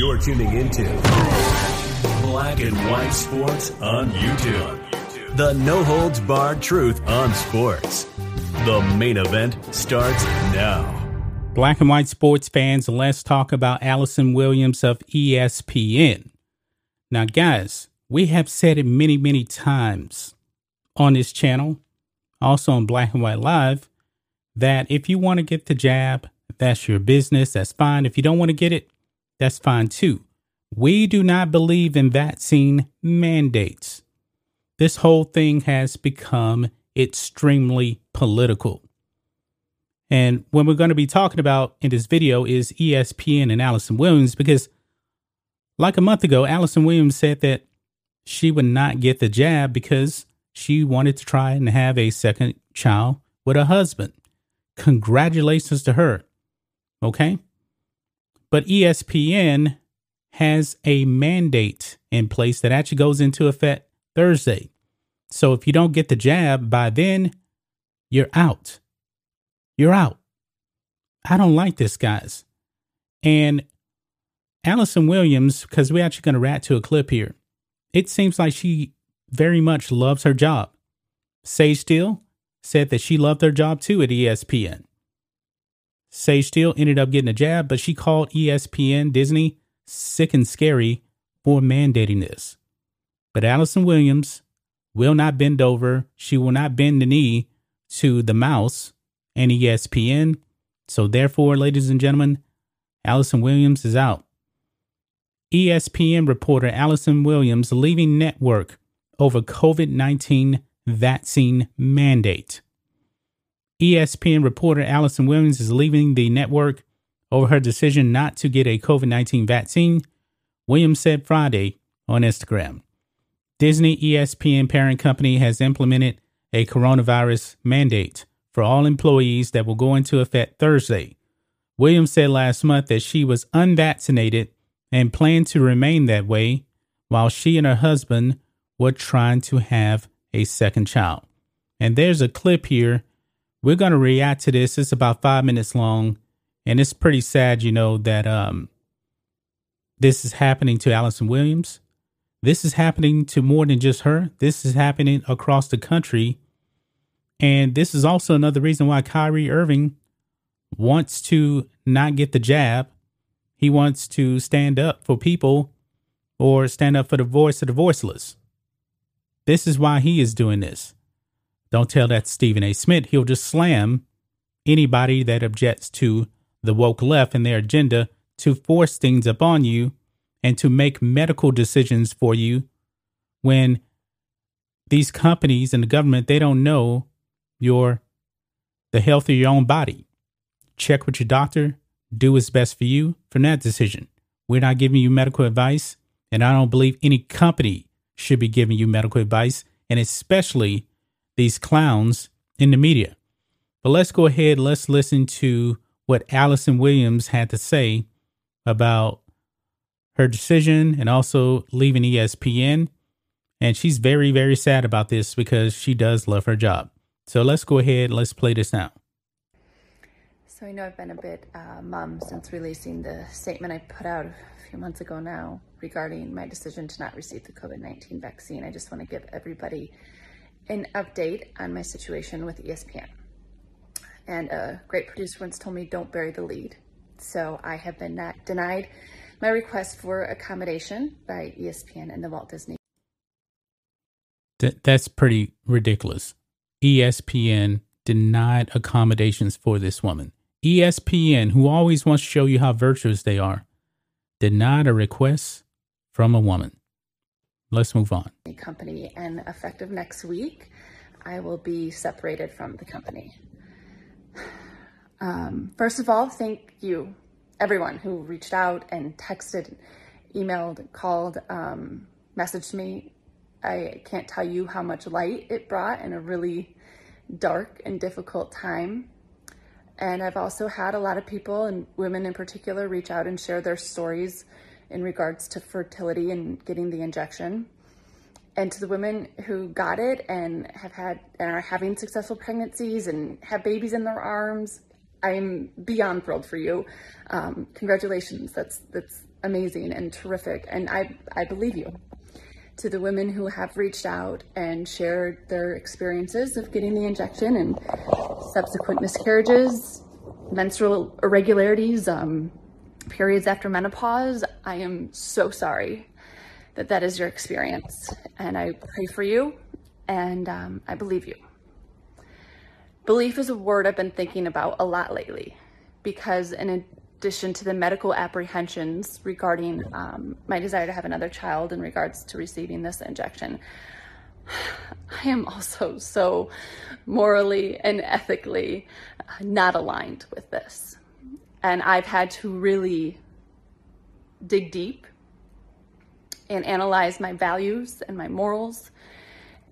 You're tuning into Black and White Sports on YouTube. The no holds barred truth on sports. The main event starts now. Black and white sports fans, let's talk about Allison Williams of ESPN. Now, guys, we have said it many, many times on this channel, also on Black and White Live, that if you want to get the jab, that's your business. That's fine. If you don't want to get it, that's fine too. We do not believe in vaccine mandates. This whole thing has become extremely political. And what we're going to be talking about in this video is ESPN and Allison Williams because, like a month ago, Allison Williams said that she would not get the jab because she wanted to try and have a second child with a husband. Congratulations to her. Okay. But ESPN has a mandate in place that actually goes into effect Thursday. So if you don't get the jab by then, you're out. You're out. I don't like this, guys. And Allison Williams, because we're actually going to rat to a clip here, it seems like she very much loves her job. Sage Steele said that she loved her job too at ESPN. Sage Steele ended up getting a jab, but she called ESPN Disney sick and scary for mandating this. But Allison Williams will not bend over. She will not bend the knee to the mouse and ESPN. So, therefore, ladies and gentlemen, Allison Williams is out. ESPN reporter Allison Williams leaving network over COVID 19 vaccine mandate. ESPN reporter Allison Williams is leaving the network over her decision not to get a COVID 19 vaccine, Williams said Friday on Instagram. Disney ESPN parent company has implemented a coronavirus mandate for all employees that will go into effect Thursday. Williams said last month that she was unvaccinated and planned to remain that way while she and her husband were trying to have a second child. And there's a clip here. We're going to react to this. It's about five minutes long. And it's pretty sad, you know, that um, this is happening to Allison Williams. This is happening to more than just her. This is happening across the country. And this is also another reason why Kyrie Irving wants to not get the jab. He wants to stand up for people or stand up for the voice of the voiceless. This is why he is doing this. Don't tell that Stephen A. Smith. He'll just slam anybody that objects to the woke left and their agenda to force things upon you and to make medical decisions for you when these companies and the government they don't know your the health of your own body check with your doctor do what's best for you from that decision we're not giving you medical advice and i don't believe any company should be giving you medical advice and especially these clowns in the media but let's go ahead let's listen to what Allison Williams had to say about her decision and also leaving ESPN. And she's very, very sad about this because she does love her job. So let's go ahead. Let's play this now. So I know I've been a bit uh, mum since releasing the statement I put out a few months ago now regarding my decision to not receive the COVID 19 vaccine. I just want to give everybody an update on my situation with ESPN. And a great producer once told me, don't bury the lead. So I have been denied my request for accommodation by ESPN and the Walt Disney. Th- that's pretty ridiculous. ESPN denied accommodations for this woman. ESPN, who always wants to show you how virtuous they are, denied a request from a woman. Let's move on. Company, and effective next week, I will be separated from the company. Um, first of all, thank you, everyone who reached out and texted, emailed, called, um, messaged me. I can't tell you how much light it brought in a really dark and difficult time. And I've also had a lot of people, and women in particular, reach out and share their stories in regards to fertility and getting the injection. And to the women who got it and have had and are having successful pregnancies and have babies in their arms, I'm beyond thrilled for you. Um, congratulations. That's that's amazing and terrific. And I I believe you. To the women who have reached out and shared their experiences of getting the injection and subsequent miscarriages, menstrual irregularities, um, periods after menopause, I am so sorry that that is your experience. And I pray for you and um, I believe you. Belief is a word I've been thinking about a lot lately because, in addition to the medical apprehensions regarding um, my desire to have another child in regards to receiving this injection, I am also so morally and ethically not aligned with this. And I've had to really dig deep and analyze my values and my morals.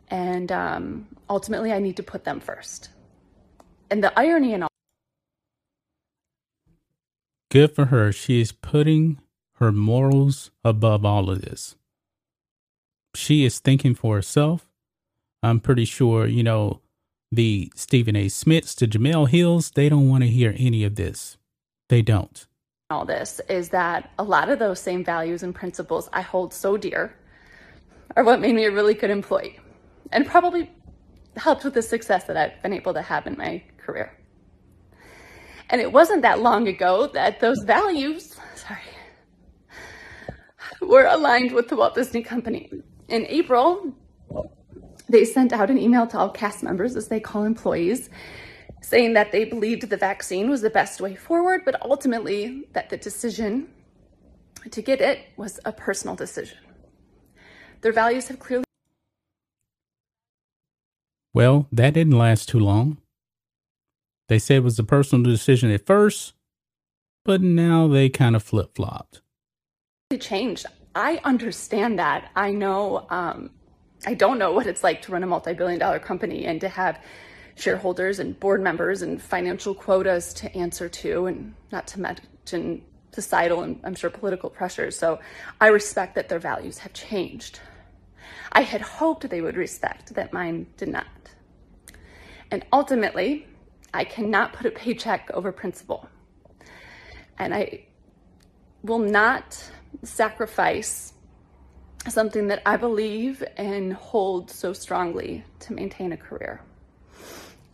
And um, ultimately, I need to put them first. And the irony in all good for her. She is putting her morals above all of this. She is thinking for herself. I'm pretty sure you know the stephen a. Smiths the jemele hills they don't want to hear any of this they don't all this is that a lot of those same values and principles i hold so dear are what made me a really good employee and probably helped with the success that i've been able to have in my career. And it wasn't that long ago that those values, sorry, were aligned with the Walt Disney Company. In April, they sent out an email to all cast members, as they call employees, saying that they believed the vaccine was the best way forward, but ultimately that the decision to get it was a personal decision. Their values have clearly. Well, that didn't last too long. They said it was a personal decision at first, but now they kind of flip flopped. It changed. I understand that. I know, um, I don't know what it's like to run a multi billion dollar company and to have shareholders and board members and financial quotas to answer to, and not to mention societal and I'm sure political pressures. So I respect that their values have changed. I had hoped they would respect that mine did not. And ultimately, I cannot put a paycheck over principle. And I will not sacrifice something that I believe and hold so strongly to maintain a career.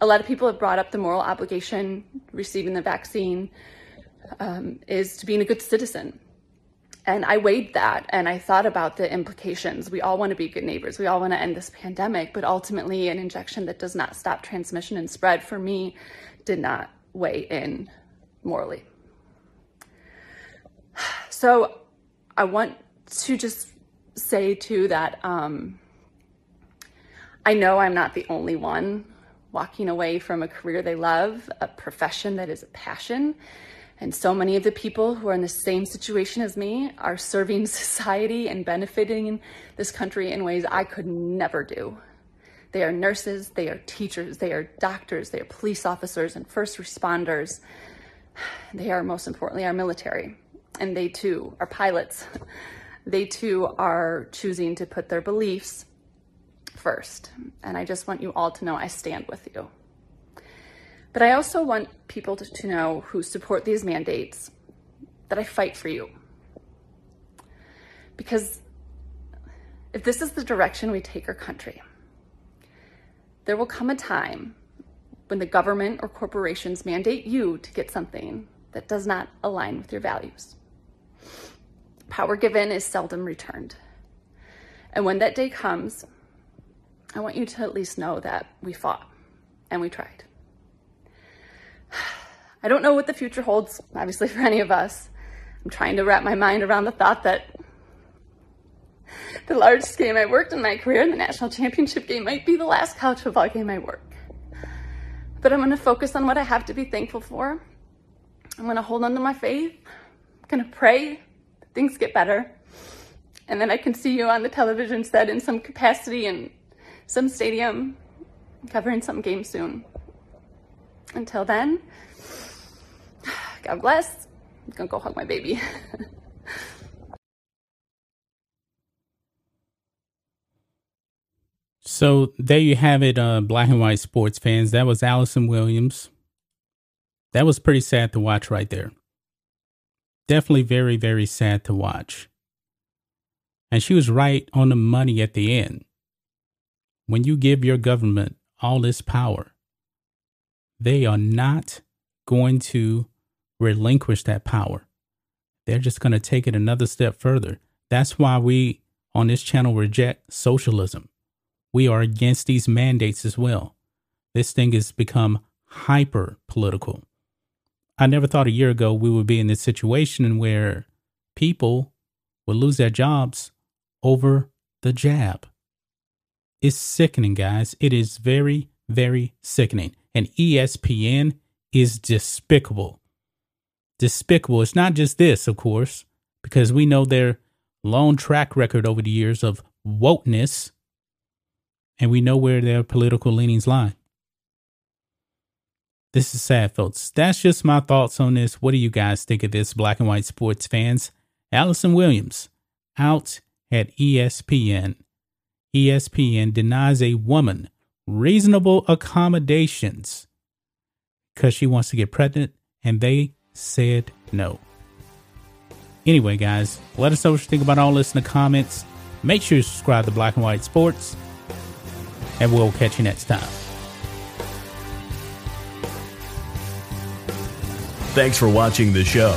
A lot of people have brought up the moral obligation receiving the vaccine um, is to being a good citizen. And I weighed that and I thought about the implications. We all want to be good neighbors. We all want to end this pandemic, but ultimately, an injection that does not stop transmission and spread for me did not weigh in morally. So I want to just say too that um, I know I'm not the only one walking away from a career they love, a profession that is a passion and so many of the people who are in the same situation as me are serving society and benefiting this country in ways I could never do. They are nurses, they are teachers, they are doctors, they are police officers and first responders. They are, most importantly, our military. And they too are pilots. They too are choosing to put their beliefs first. And I just want you all to know I stand with you. But I also want people to, to know who support these mandates that I fight for you. Because if this is the direction we take our country, there will come a time when the government or corporations mandate you to get something that does not align with your values. Power given is seldom returned. And when that day comes, I want you to at least know that we fought and we tried. I don't know what the future holds, obviously, for any of us. I'm trying to wrap my mind around the thought that the largest game I worked in my career, the national championship game, might be the last college football game I work. But I'm going to focus on what I have to be thankful for. I'm going to hold on to my faith. I'm going to pray things get better. And then I can see you on the television set in some capacity in some stadium covering some game soon. Until then, God bless. I'm gonna go hug my baby. so there you have it, uh, black and white sports fans. That was Allison Williams That was pretty sad to watch right there. Definitely very, very sad to watch. And she was right on the money at the end. When you give your government all this power, they are not going to relinquish that power. They're just going to take it another step further. That's why we on this channel reject socialism. We are against these mandates as well. This thing has become hyper political. I never thought a year ago we would be in this situation where people would lose their jobs over the jab. It's sickening, guys. It is very, very sickening. And ESPN is despicable. Despicable. It's not just this, of course, because we know their long track record over the years of wokeness, and we know where their political leanings lie. This is sad, folks. That's just my thoughts on this. What do you guys think of this, black and white sports fans? Allison Williams out at ESPN. ESPN denies a woman reasonable accommodations because she wants to get pregnant, and they said no. Anyway, guys, let us know what you think about all this in the comments. Make sure you subscribe to Black and White Sports, and we'll catch you next time. Thanks for watching the show.